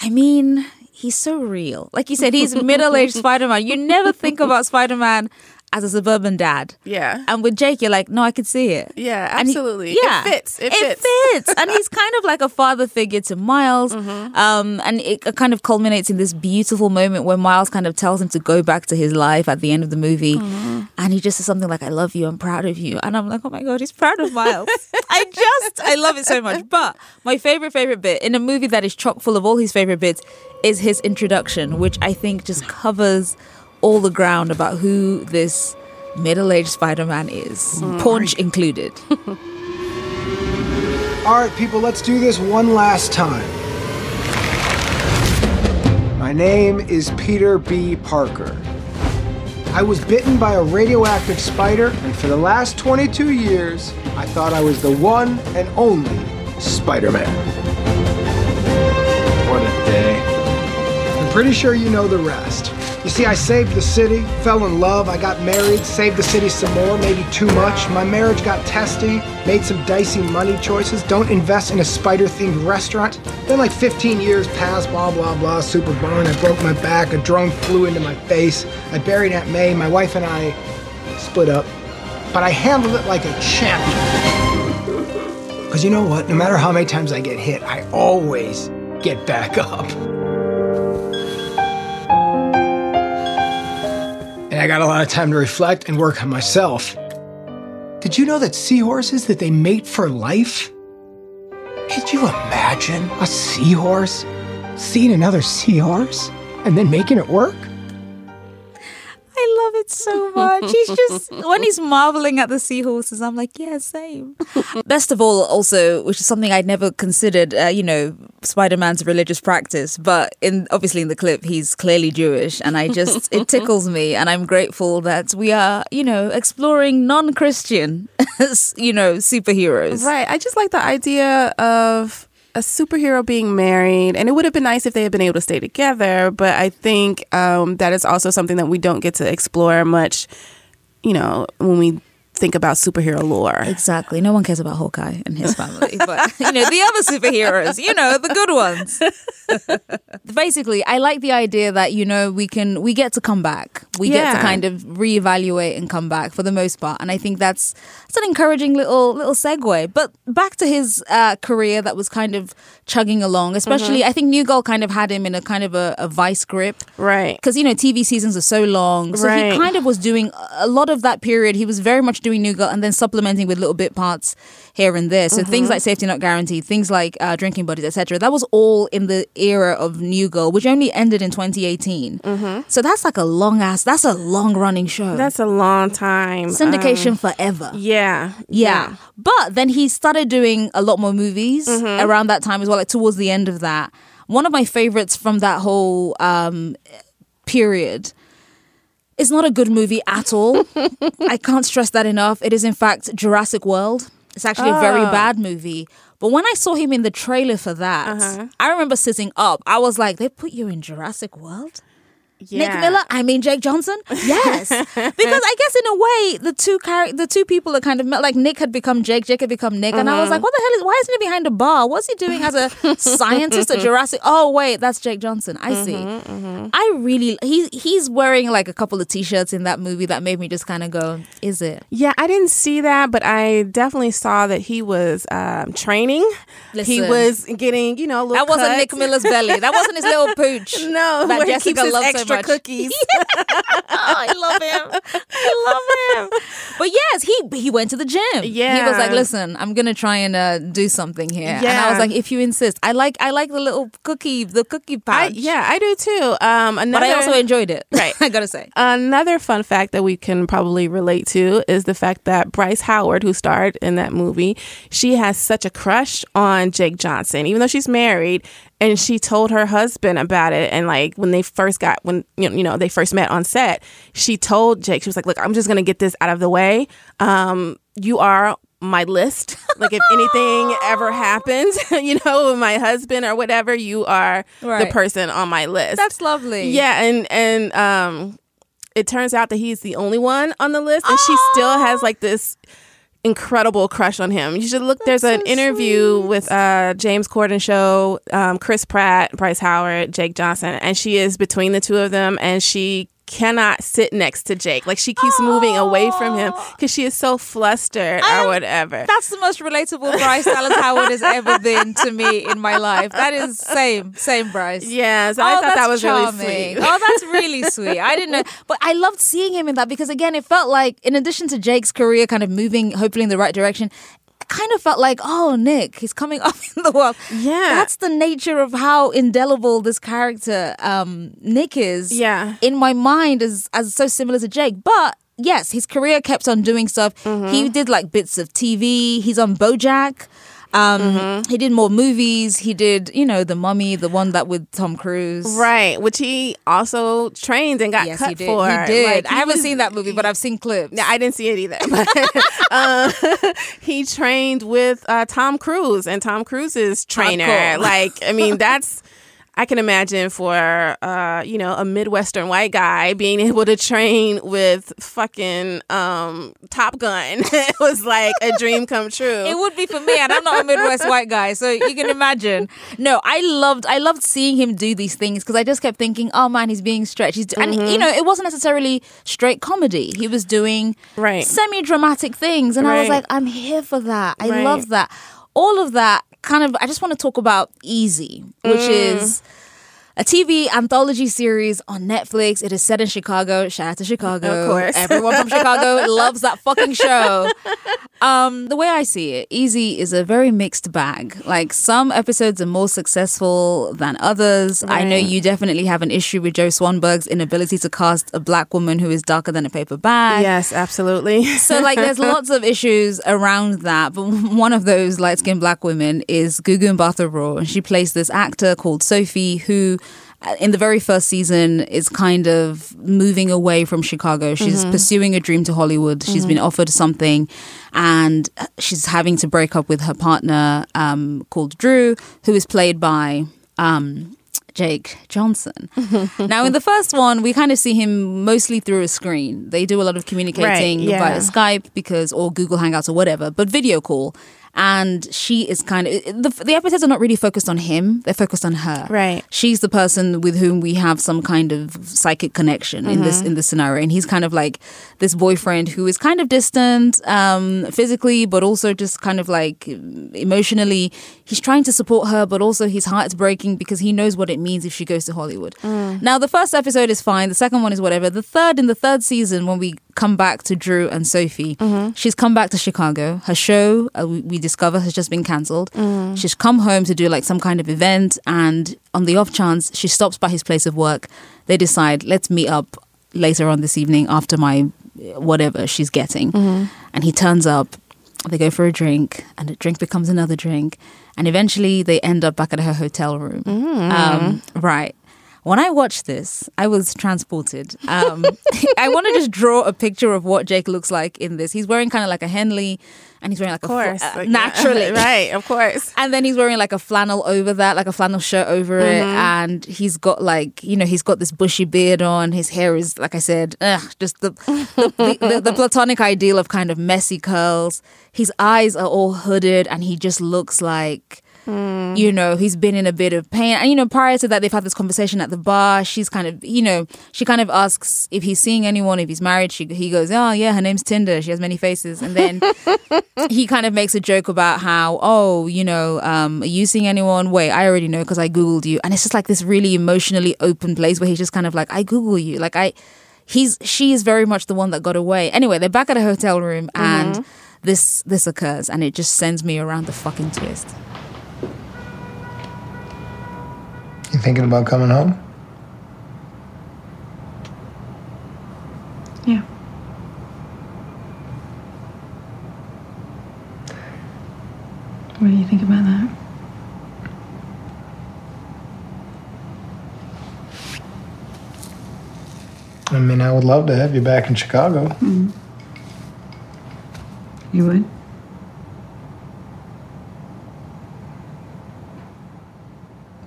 Speaker 2: I mean, he's so real. Like you said, he's middle-aged [laughs] Spider-Man. You never think about Spider-Man as a suburban dad.
Speaker 1: Yeah.
Speaker 2: And with Jake, you're like, no, I could see it.
Speaker 1: Yeah,
Speaker 2: And he-
Speaker 1: absolutely.
Speaker 2: yeah,
Speaker 1: It fits. It, fits.
Speaker 2: fits. and he's [laughs] kind of like a father figure to Miles.
Speaker 1: Mm-hmm.
Speaker 2: Um, and it kind of culminates in this beautiful moment where Miles kind of tells him to go back to his life at the end of the movie.
Speaker 1: Mm-hmm.
Speaker 2: And he just says something like, I love you, I'm proud of you. And I'm like, oh my God, he's proud of Miles. [laughs] I just, I love it so much. But my favorite, favorite bit in a movie that is chock full of all his favorite bits is his introduction, which I think just covers all the ground about who this middle aged Spider Man is, mm. Paunch included. [laughs]
Speaker 3: All right, people, let's do this one last time. My name is Peter B. Parker. I was bitten by a radioactive spider, and for the last 22 years, I thought I was the one and only Spider Man. What a day. I'm pretty sure you know the rest. You see, I saved the city, fell in love, I got married, saved the city some more, maybe too much. My marriage got testy, made some dicey money choices. Don't invest in a spider themed restaurant. Then, like 15 years passed, blah, blah, blah, super burn. I broke my back, a drone flew into my face. I buried Aunt May, my wife and I split up. But I handled it like a champion. Because you know what? No matter how many times I get hit, I always get back up. And and I got a lot of time to reflect and work on myself. Did you know that seahorses that they mate for life? Could you imagine a seahorse seeing another seahorse and then making it work?
Speaker 2: I love it so much. He's just when he's marveling at the seahorses, I'm like, yeah, same. [laughs] Best of all, also, which is something I'd never considered. Uh, you know, Spider Man's religious practice, but in obviously in the clip, he's clearly Jewish, and I just it [laughs] tickles me, and I'm grateful that we are, you know, exploring non-Christian, [laughs] you know, superheroes.
Speaker 1: Right. I just like the idea of a superhero being married, and it would have been nice if they had been able to stay together. But I think um, that is also something that we don't get to explore much. You know, when we think about superhero lore.
Speaker 2: Exactly. No one cares about Hawkeye and his family, but you know the other superheroes. You know the good ones. [laughs] Basically, I like the idea that you know we can we get to come back. We get to kind of reevaluate and come back for the most part, and I think that's that's an encouraging little little segue. But back to his uh, career that was kind of chugging along. Especially, I think New Girl kind of had him in a kind of a, a vice grip
Speaker 1: Right.
Speaker 2: because you know TV seasons are so long, so
Speaker 1: Right.
Speaker 2: he kind of was doing a lot of that period. He was very much doing New Girl and then supplementing with little bit parts here and there. So
Speaker 1: Mm-hmm.
Speaker 2: things like Safety Not Guaranteed, things like uh, Drinking Buddies, etc. That was all in the era of New Girl, which only ended in 2018. So that's like a long ass. That's a long running show.
Speaker 1: Mm-hmm. That's a long time.
Speaker 2: syndication
Speaker 1: Um,
Speaker 2: forever.
Speaker 1: yeah.
Speaker 2: Yeah. But then he started doing a lot more movies
Speaker 1: Mm-hmm.
Speaker 2: around that time as well, like towards the end of that. One of my favorites from that whole um, period It's not a good movie at all. [laughs] I can't stress that enough. It is, in fact, Jurassic World. It's actually a very
Speaker 1: Oh.
Speaker 2: bad movie. But when I saw him in the trailer for that,
Speaker 1: Uh-huh.
Speaker 2: I remember sitting up. I was like, they put you in Jurassic World?
Speaker 1: Yeah.
Speaker 2: Nick Miller, I mean Jake Johnson. Yes, [laughs] because I guess in a way the two char- the two people are kind of. Like Nick had become Jake, Jake had become Nick, and I was uh-huh. like, what the hell is? Why isn't he behind a bar? What's he doing as a scientist at [laughs] Jurassic? Oh wait, that's Jake Johnson. I see. Mm-hmm, mm-hmm. I really he he's wearing like a couple of t-shirts in that movie that made me just kind of go, is it?
Speaker 1: Yeah, I didn't see that, but I definitely saw that he was um, training. He was getting, you know, little
Speaker 2: That wasn't
Speaker 1: cuts.
Speaker 2: Nick Miller's belly. That wasn't his little pooch. [laughs]
Speaker 1: No,
Speaker 2: that Jessica loves so
Speaker 1: extra
Speaker 2: much.
Speaker 1: cookies. [laughs]
Speaker 2: oh, I love him. I love him. But yes, he he went to the gym. Yeah, he was like, "Listen, I'm gonna try and uh, do something here." And I was like, "If you insist, I like I like the little cookie, the cookie pouch."
Speaker 1: I, yeah, I do too. Um, another,
Speaker 2: but I also enjoyed it.
Speaker 1: Right. [laughs]
Speaker 2: I gotta say.
Speaker 1: Another fun fact that we can probably relate to is the fact that Bryce Howard, who starred in that movie, she has such a crush on Jake Johnson, even though she's married. And she told her husband about it. And like when they first got when you know, you know they first met on set, she told Jake she was like, "Look, I'm just gonna get this out of the way. Um, you are." My list. [laughs] Like if anything ever [laughs] happens, [laughs] you know, with my husband or whatever, you are
Speaker 2: Right.
Speaker 1: the person on my list.
Speaker 2: That's lovely.
Speaker 1: Yeah, and and um, it turns out that he's the only one on the list, and she still has like this incredible crush on him. You should look. there's an
Speaker 2: so
Speaker 1: interview with uh, James Corden show, um, Chris Pratt, Bryce Howard, Jake Johnson, and she is between the two of them, and she cannot sit next to Jake. Like she keeps moving away from him because she is so flustered
Speaker 2: I'm-
Speaker 1: or um, whatever.
Speaker 2: That's the most relatable Bryce Dallas Howard has ever been to me in my life. That is same, same Bryce.
Speaker 1: yeah, so I oh, thought that was
Speaker 2: charming.
Speaker 1: really sweet.
Speaker 2: oh, that's really [laughs] sweet. I didn't know, but I loved seeing him in that because again, it felt like, in addition to Jake's career kind of moving, hopefully in the right direction, kind of felt like, oh, Nick, he's coming [laughs] up in the world.
Speaker 1: Yeah.
Speaker 2: that's the nature of how indelible this character um, Nick is.
Speaker 1: Yeah.
Speaker 2: in my mind, as as so similar to Jake, but. Yes, his career kept on doing stuff.
Speaker 1: Mm-hmm.
Speaker 2: He did like bits of TV. He's on BoJack. Um,
Speaker 1: Mm-hmm.
Speaker 2: He did more movies. He did, you know, The Mummy, the one that with Tom Cruise.
Speaker 1: Right, which he also trained and got
Speaker 2: Yes,
Speaker 1: cut
Speaker 2: he
Speaker 1: for.
Speaker 2: He did.
Speaker 1: Like,
Speaker 2: I haven't
Speaker 1: was-
Speaker 2: seen that movie, but I've seen clips.
Speaker 1: Yeah, I didn't see it either. [laughs] Uh, [laughs] he trained with uh, Tom Cruise and Tom Cruise's trainer. Like, I mean, that's. I can imagine for uh, you know a midwestern white guy being [laughs] able to train with fucking um, Top Gun. [laughs] it was like a dream come [laughs] true.
Speaker 2: It would be for me, and I'm not a Midwest white guy, so you can imagine. No, I loved, I loved seeing him do these things because I just kept thinking, oh man, he's being stretched. He's, and
Speaker 1: Mm-hmm.
Speaker 2: you know, it wasn't necessarily straight comedy. He was doing
Speaker 1: Right.
Speaker 2: semi-dramatic things, and I was like, I'm here for that. I
Speaker 1: Right.
Speaker 2: love that. All of that kind of. I just want to talk about Easy, which
Speaker 1: Mm.
Speaker 2: is a TV anthology series on Netflix. It is set in Chicago. Shout out to Chicago.
Speaker 1: Of course. [laughs]
Speaker 2: Everyone from Chicago loves that fucking show. Um, the way I see it, Easy is a very mixed bag. Like some episodes are more successful than others. I know you definitely have an issue with Joe Swanberg's inability to cast a black woman who is darker than a paper bag.
Speaker 1: Yes, absolutely. [laughs]
Speaker 2: So like there's lots of issues around that, but [laughs] one of those light skinned black women is Gugu Mbatha Raw, and she plays this actor called Sophie who in the very first season is kind of moving away from Chicago. She's pursuing a dream to Hollywood. She's been offered something and she's having to break up with her partner um, called Drew, who is played by um, Jake Johnson. [laughs] now, in the first one, we kind of see him mostly through a screen. They do a lot of communicating
Speaker 1: Right, yeah.
Speaker 2: via Skype because, or Google Hangouts or whatever, but video call. And she is kind of the, the episodes are not really focused on him; they're focused on her.
Speaker 1: Right.
Speaker 2: She's the person with whom we have some kind of psychic connection in this in this scenario, and he's kind of like this boyfriend who is kind of distant um, physically, but also just kind of like emotionally. He's trying to support her, but also his heart's breaking because he knows what it means if she goes to Hollywood. Now, the first episode is fine. The second one is whatever. The third in the third season, when we come back to Drew and Sophie, mm-hmm. she's come back to Chicago. Her show, uh, we, we discover, has just been cancelled. Mm-hmm. She's come home to do like some kind of event, and on the off chance, she stops by his place of work. They decide, let's meet up later on this evening after my uh, whatever she's getting. Mm-hmm. And he turns up. They go for a drink, and a drink becomes another drink, and eventually they end up back at her hotel room. Um, right. When I watched this, I was transported. Um, [laughs] I want to just draw a picture of what Jake looks like in this. He's wearing kind of like a Henley, and he's wearing like
Speaker 1: Of
Speaker 2: a
Speaker 1: course.
Speaker 2: fl- uh,
Speaker 1: Like, [laughs]
Speaker 2: naturally,
Speaker 1: right, of course.
Speaker 2: and then he's wearing like a flannel over that, like a flannel shirt over it. And he's got like, you know, he's got this bushy beard on. His hair is, like I said, ugh, just the the, [laughs] the, the, the platonic ideal of kind of messy curls. His eyes are all hooded and he just looks like. You know, he's been in a bit of pain. And, you know, prior to that, they've had this conversation at the bar. She's kind of, you know, she kind of asks if he's seeing anyone, if he's married. She, he goes, Oh, yeah, her name's Tinder. She has many faces. And then [laughs] he kind of makes a joke about how, oh, you know, um, are you seeing anyone? Wait, I already know because I Googled you. And it's just like this really emotionally open place where he's just kind of like, I Google you. Like, I, he's, she is very much the one that got away. Anyway, they're back at a hotel room and this, this occurs and it just sends me around the fucking twist.
Speaker 3: You thinking about coming home?
Speaker 4: Yeah. What do you think about that?
Speaker 3: I mean, I would love to have you back in Chicago. Hmm.
Speaker 4: You would?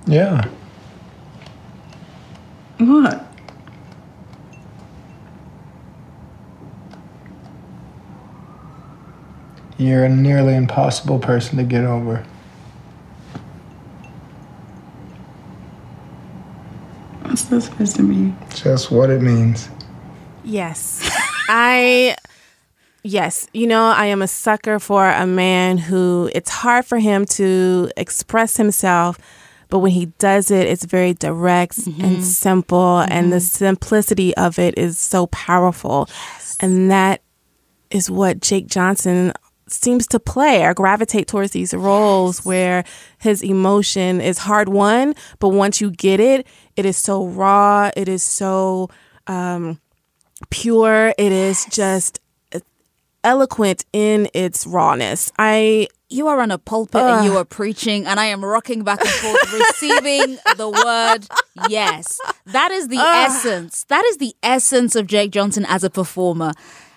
Speaker 3: Yeah.
Speaker 4: What?
Speaker 3: You're a nearly impossible person to get over.
Speaker 4: What's that supposed to mean?
Speaker 3: Just what it means.
Speaker 1: Yes. I yes, you know, I am a sucker for a man who it's hard for him to express himself, but when he does it, it's very direct and simple and the simplicity of it is so powerful. And that is what Jake Johnson seems to play or gravitate towards these roles where his emotion is hard won, but once you get it, it is so raw, it is so um, pure, it is just eloquent in its rawness. I
Speaker 2: You are on a pulpit and you are preaching, and I am rocking back and forth, [laughs] receiving the word yes. That is the essence. That is the essence of Jake Johnson as a performer.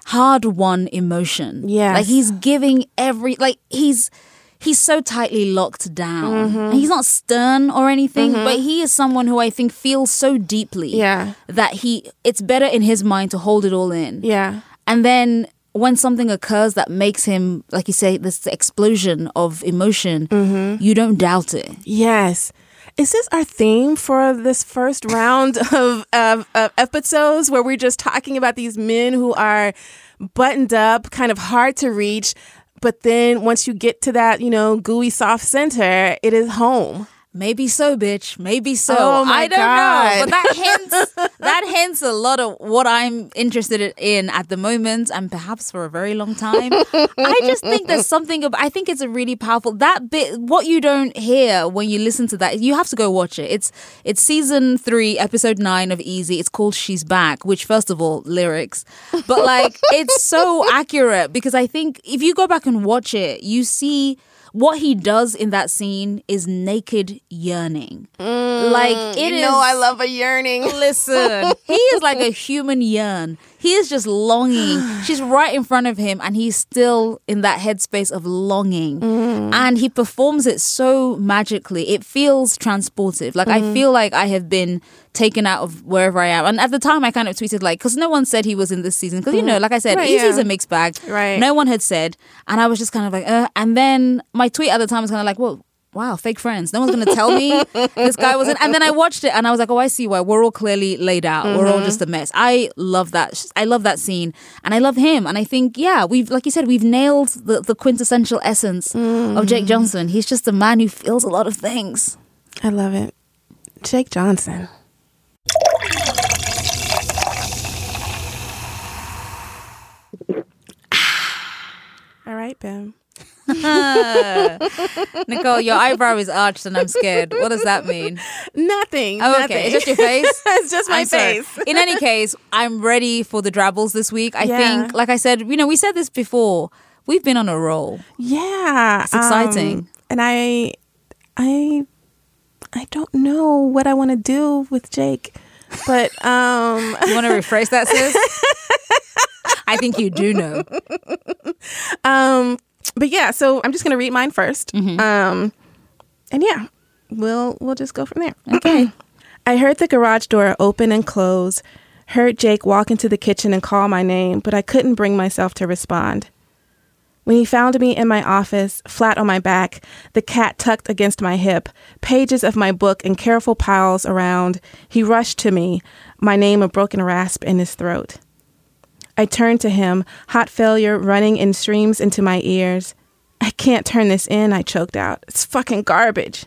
Speaker 2: Hard won emotion.
Speaker 1: Yeah.
Speaker 2: Like he's giving every, like he's. He's so tightly locked down. And he's not stern or anything, mm-hmm. but he is someone who I think feels so deeply
Speaker 1: Yeah.
Speaker 2: that he it's better in his mind to hold it all in.
Speaker 1: yeah.
Speaker 2: And then when something occurs that makes him, like you say, this explosion of emotion, mm-hmm. you don't doubt it.
Speaker 1: Yes. Is this our theme for this first round [laughs] of, of, of episodes where we're just talking about these men who are buttoned up, kind of hard to reach, but then once you get to that, you know, gooey soft center, it is home.
Speaker 2: Maybe so, bitch. Maybe so.
Speaker 1: Oh my
Speaker 2: I don't
Speaker 1: God.
Speaker 2: know, but that hints [laughs] that hints a lot of what I'm interested in at the moment, and perhaps for a very long time. I just think there's [laughs] something. of I think it's a really powerful that bit. What you don't hear when you listen to that, you have to go watch it. It's it's season three, episode nine of Easy. It's called She's Back. Which, first of all, lyrics, but like it's so [laughs] accurate because I think if you go back and watch it, you see what he does in that scene is naked yearning. like mm, it
Speaker 1: you
Speaker 2: is.
Speaker 1: know I love a yearning. [laughs]
Speaker 2: Listen, he is like a human yearn. He is just longing. She's [sighs] right in front of him, and he's still in that headspace of longing. Mm. And he performs it so magically. It feels transportive. Like I mm. feel like I have been taken out of wherever I am. And at the time, I kind of tweeted like, because no one said he was in this season. Because you mm. know, like I said,
Speaker 1: Right,
Speaker 2: Easy's
Speaker 1: yeah.
Speaker 2: a mixed bag.
Speaker 1: Right.
Speaker 2: No one had said, and I was just kind of like, uh. and then my tweet at the time was kind of like, well wow, fake friends. No one's going to tell me this guy wasn't. And then I watched it and I was like, oh, I see why. We're all clearly laid out. We're all mm-hmm. just a mess. I love that. I love that scene and I love him. And I think, yeah, we've, like you said, we've nailed the, the quintessential essence of mm. Jake Johnson. He's just a man who feels a lot of things.
Speaker 1: I love it. Jake Johnson. [sighs] All right, Bim. [laughs]
Speaker 2: Nicole, your eyebrow is arched and I'm scared. What does that mean?
Speaker 1: Nothing.
Speaker 2: Oh,
Speaker 1: nothing.
Speaker 2: okay. It's just your [laughs] face?
Speaker 1: it's just my
Speaker 2: I'm sorry.
Speaker 1: face.
Speaker 2: In any case, I'm ready for the drabbles this week. I
Speaker 1: Yeah.
Speaker 2: think, like I said, you know, we said this before. We've been on a roll.
Speaker 1: Yeah,
Speaker 2: It's exciting.
Speaker 1: um, and I, I, I don't know what I want to do with Jake, but [laughs] um,
Speaker 2: You want to rephrase that, sis? I think you do know.
Speaker 1: um, but yeah. So I'm just gonna read mine 1st
Speaker 2: Mm-hmm.
Speaker 1: Um, and yeah, we'll we'll just go from there. [clears throat] Okay. I heard the garage door open and close. Heard Jake walk into the kitchen and call my name, but I couldn't bring myself to respond. When he found me in my office, flat on my back, the cat tucked against my hip, pages of my book in careful piles around, he rushed to me, my name a broken rasp in his throat. I turned to him, hot failure running in streams into my ears. I can't turn this in, I choked out. It's fucking garbage.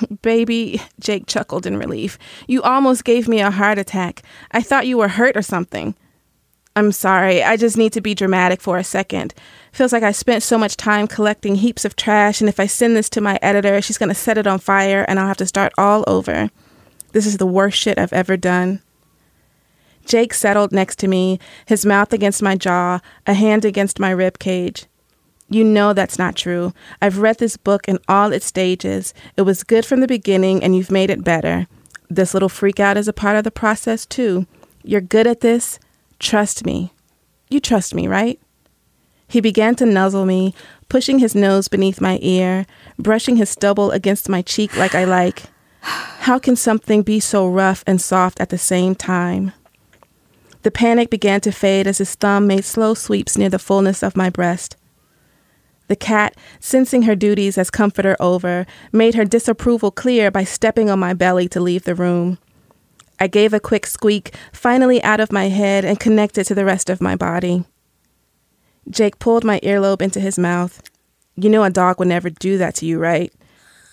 Speaker 1: [laughs] Baby, Jake chuckled in relief. You almost gave me a heart attack. I thought you were hurt or something. I'm sorry, I just need to be dramatic for a second. Feels like I spent so much time collecting heaps of trash, and if I send this to my editor, she's gonna set it on fire and I'll have to start all over. This is the worst shit I've ever done. Jake settled next to me, his mouth against my jaw, a hand against my rib cage. You know that's not true. I've read this book in all its stages. It was good from the beginning, and you've made it better. This little freak out is a part of the process, too. You're good at this. Trust me. You trust me, right? He began to nuzzle me, pushing his nose beneath my ear, brushing his stubble against my cheek like I like. How can something be so rough and soft at the same time? The panic began to fade as his thumb made slow sweeps near the fullness of my breast. The cat, sensing her duties as comforter over, made her disapproval clear by stepping on my belly to leave the room. I gave a quick squeak, finally out of my head and connected to the rest of my body. Jake pulled my earlobe into his mouth. You know a dog would never do that to you, right?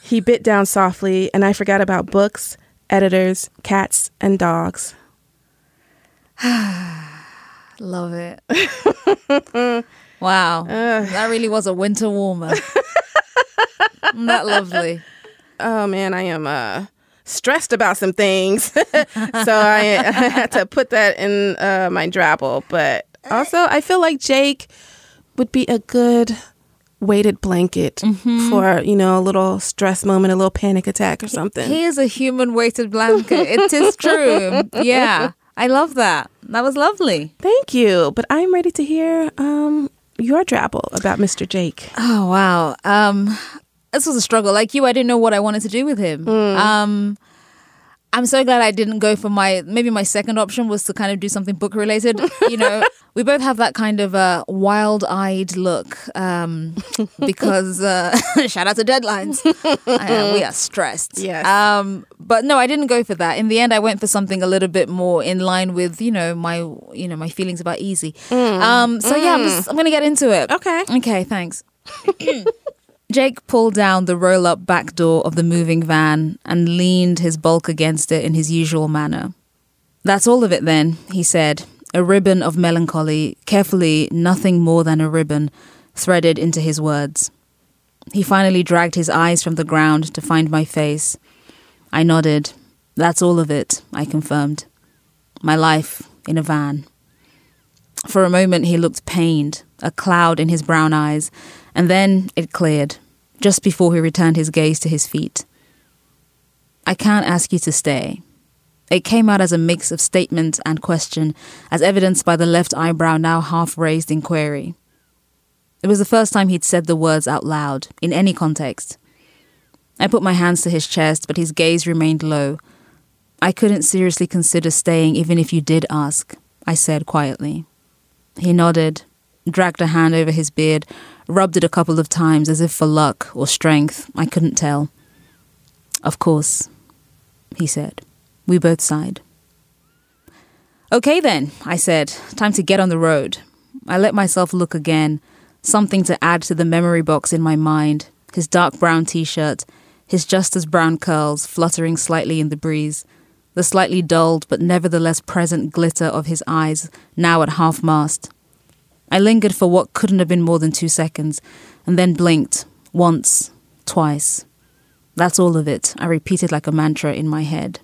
Speaker 1: He bit down softly, and I forgot about books, editors, cats, and dogs. [sighs]
Speaker 2: Love it. [laughs] wow. that really was a winter warmer. Isn't that lovely?
Speaker 1: oh man, I am uh, stressed about some things, [laughs] so I, [laughs] I had to put that in uh, my drabble. But also, I feel like Jake would be a good weighted blanket for you know a little stress moment, a little panic attack or something.
Speaker 2: He is a human weighted blanket. It is true. Yeah. I love that. That was lovely.
Speaker 1: Thank you, but I'm ready to hear um, your drabble about Mr. Jake.
Speaker 2: Oh wow. Um this was a struggle. Like you, I didn't know what I wanted to do with him. Um I'm so glad I didn't go for my maybe my second option was to kind of do something book related. You know, [laughs] we both have that kind of uh, wild eyed look um, [laughs] because uh, [laughs] shout out to deadlines. Uh, we are stressed.
Speaker 1: Yes.
Speaker 2: Um, but no, I didn't go for that. In the end, I went for something a little bit more in line with you know my you know my feelings about easy. Um, so yeah, I'm just I'm gonna get into it.
Speaker 1: Okay.
Speaker 2: Okay. Thanks. Jake pulled down the roll up back door of the moving van and leaned his bulk against it in his usual manner. That's all of it then, he said, a ribbon of melancholy, carefully nothing more than a ribbon, threaded into his words. He finally dragged his eyes from the ground to find my face. I nodded. That's all of it, I confirmed. My life in a van. For a moment, he looked pained, a cloud in his brown eyes, and then it cleared, just before he returned his gaze to his feet. I can't ask you to stay. It came out as a mix of statement and question, as evidenced by the left eyebrow now half raised in query. It was the first time he'd said the words out loud, in any context. I put my hands to his chest, but his gaze remained low. I couldn't seriously consider staying even if you did ask, I said quietly. He nodded, dragged a hand over his beard, rubbed it a couple of times as if for luck or strength, I couldn't tell. Of course, he said. We both sighed. Okay then, I said, time to get on the road. I let myself look again, something to add to the memory box in my mind his dark brown t shirt, his just as brown curls fluttering slightly in the breeze, the slightly dulled but nevertheless present glitter of his eyes, now at half mast. I lingered for what couldn't have been more than two seconds, and then blinked once, twice. That's all of it, I repeated like a mantra in my head.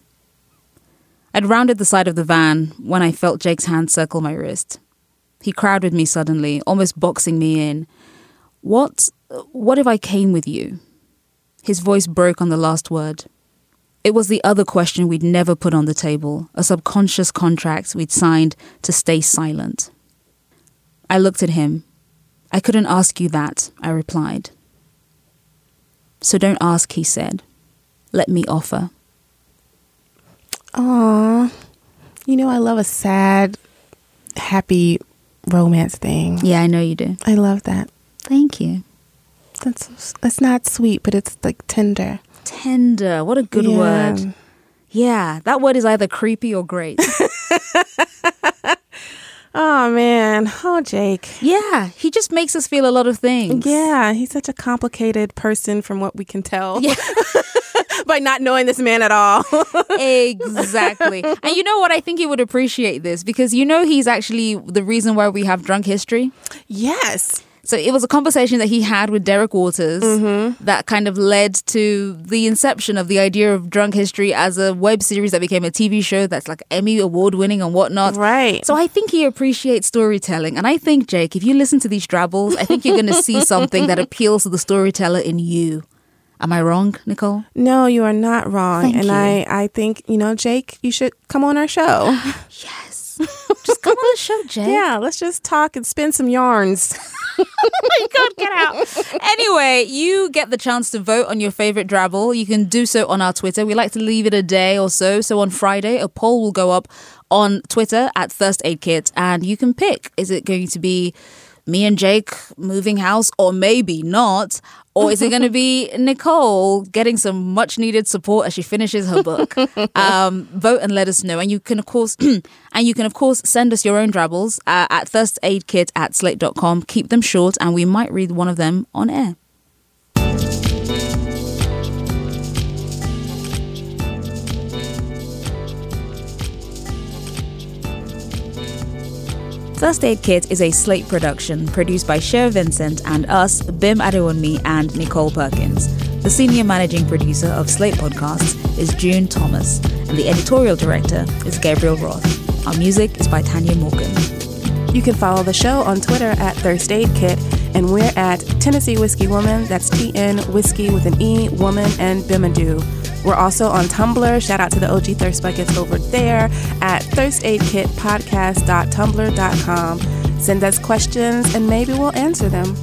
Speaker 2: I'd rounded the side of the van when I felt Jake's hand circle my wrist. He crowded me suddenly, almost boxing me in. What what if I came with you? His voice broke on the last word. It was the other question we'd never put on the table, a subconscious contract we'd signed to stay silent. I looked at him. I couldn't ask you that, I replied. So don't ask, he said. Let me offer.
Speaker 1: Aw, you know I love a sad, happy romance thing.
Speaker 2: Yeah, I know you do.
Speaker 1: I love that.
Speaker 2: Thank you.
Speaker 1: That's that's not sweet, but it's like tender.
Speaker 2: Tender. What a good
Speaker 1: Yeah.
Speaker 2: word. Yeah, that word is either creepy or great. [laughs]
Speaker 1: Oh man, oh Jake.
Speaker 2: yeah, he just makes us feel a lot of things.
Speaker 1: Yeah, he's such a complicated person from what we can tell
Speaker 2: Yeah. [laughs]
Speaker 1: by not knowing this man at all. [laughs]
Speaker 2: exactly. And you know what? I think he would appreciate this because you know he's actually the reason why we have drunk history.
Speaker 1: yes.
Speaker 2: So it was a conversation that he had with Derek Waters mm-hmm. that kind of led to the inception of the idea of Drunk History as a web series that became a TV show that's like Emmy award winning and whatnot.
Speaker 1: Right.
Speaker 2: So I think he appreciates storytelling. And I think, Jake, if you listen to these drabbles, I think you're going [laughs] to see something that appeals to the storyteller in you. Am I wrong, Nicole?
Speaker 1: No, you are not wrong.
Speaker 2: Thank
Speaker 1: and
Speaker 2: you.
Speaker 1: I I think, you know, Jake, you should come on our show. [sighs]
Speaker 2: Yes. [laughs] Just come on the show, Jake.
Speaker 1: yeah, let's just talk and spin some yarns. [laughs]
Speaker 2: Oh my God, get out. anyway, you get the chance to vote on your favorite drabble. You can do so on our Twitter. We like to leave it a day or so. So on Friday, a poll will go up on Twitter at Thirst Aid Kit, and you can pick is it going to be me and Jake moving house, or maybe not? Or is it going to be [laughs] Nicole getting some much needed support as she finishes her book? [laughs] Um, vote and let us know. And you can, of course, [clears throat] and you can, of course, send us your own drabbles uh, at thirstaidkit at slate.com. Keep them short, and we might read one of them on air. Thirst Aid Kit is a Slate production produced by Cher Vincent and us, Bim Adewunmi and Nicole Perkins. The senior managing producer of Slate Podcasts is June Thomas, and the editorial director is Gabriel Roth. Our music is by Tanya Morgan.
Speaker 1: You can follow the show on Twitter at Thirst Aid Kit, and we're at Tennessee Whiskey Woman. That's T N Whiskey with an E, Woman, and bimadew. We're also on Tumblr. Shout out to the OG Thirst Buckets over there at thirstaidkitpodcast.tumblr.com. Send us questions, and maybe we'll answer them.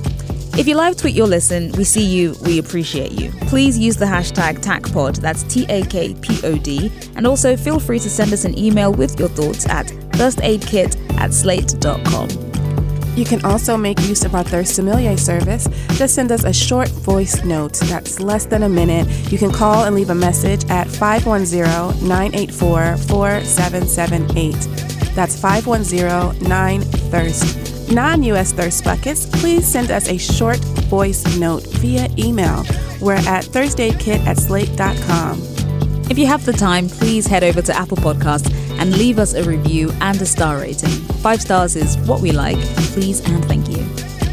Speaker 2: If you live tweet your listen, we see you, we appreciate you. Please use the hashtag TAKPOD, that's T A K P O D, and also feel free to send us an email with your thoughts at thirstaidkit at slate.com.
Speaker 1: You can also make use of our Thirst Sommelier service. Just send us a short voice note that's less than a minute. You can call and leave a message at 510 984 4778. That's 510 9 Thirst. non US thirst buckets, please send us a short voice note via email. We're at thirstaidkit at slate.com.
Speaker 2: If you have the time, please head over to Apple Podcasts and leave us a review and a star rating. Five stars is what we like. Please and thank you.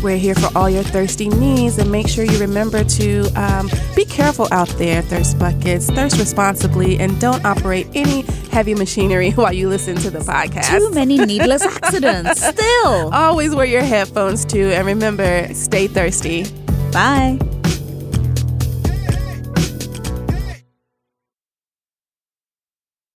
Speaker 1: We're here for all your thirsty needs, and make sure you remember to um, be careful out there, thirst buckets. Thirst responsibly, and don't operate any heavy machinery [laughs] while you listen to the podcast.
Speaker 2: Too many needless accidents. [laughs] Still.
Speaker 1: Always wear your headphones too, and remember, stay thirsty.
Speaker 2: Bye.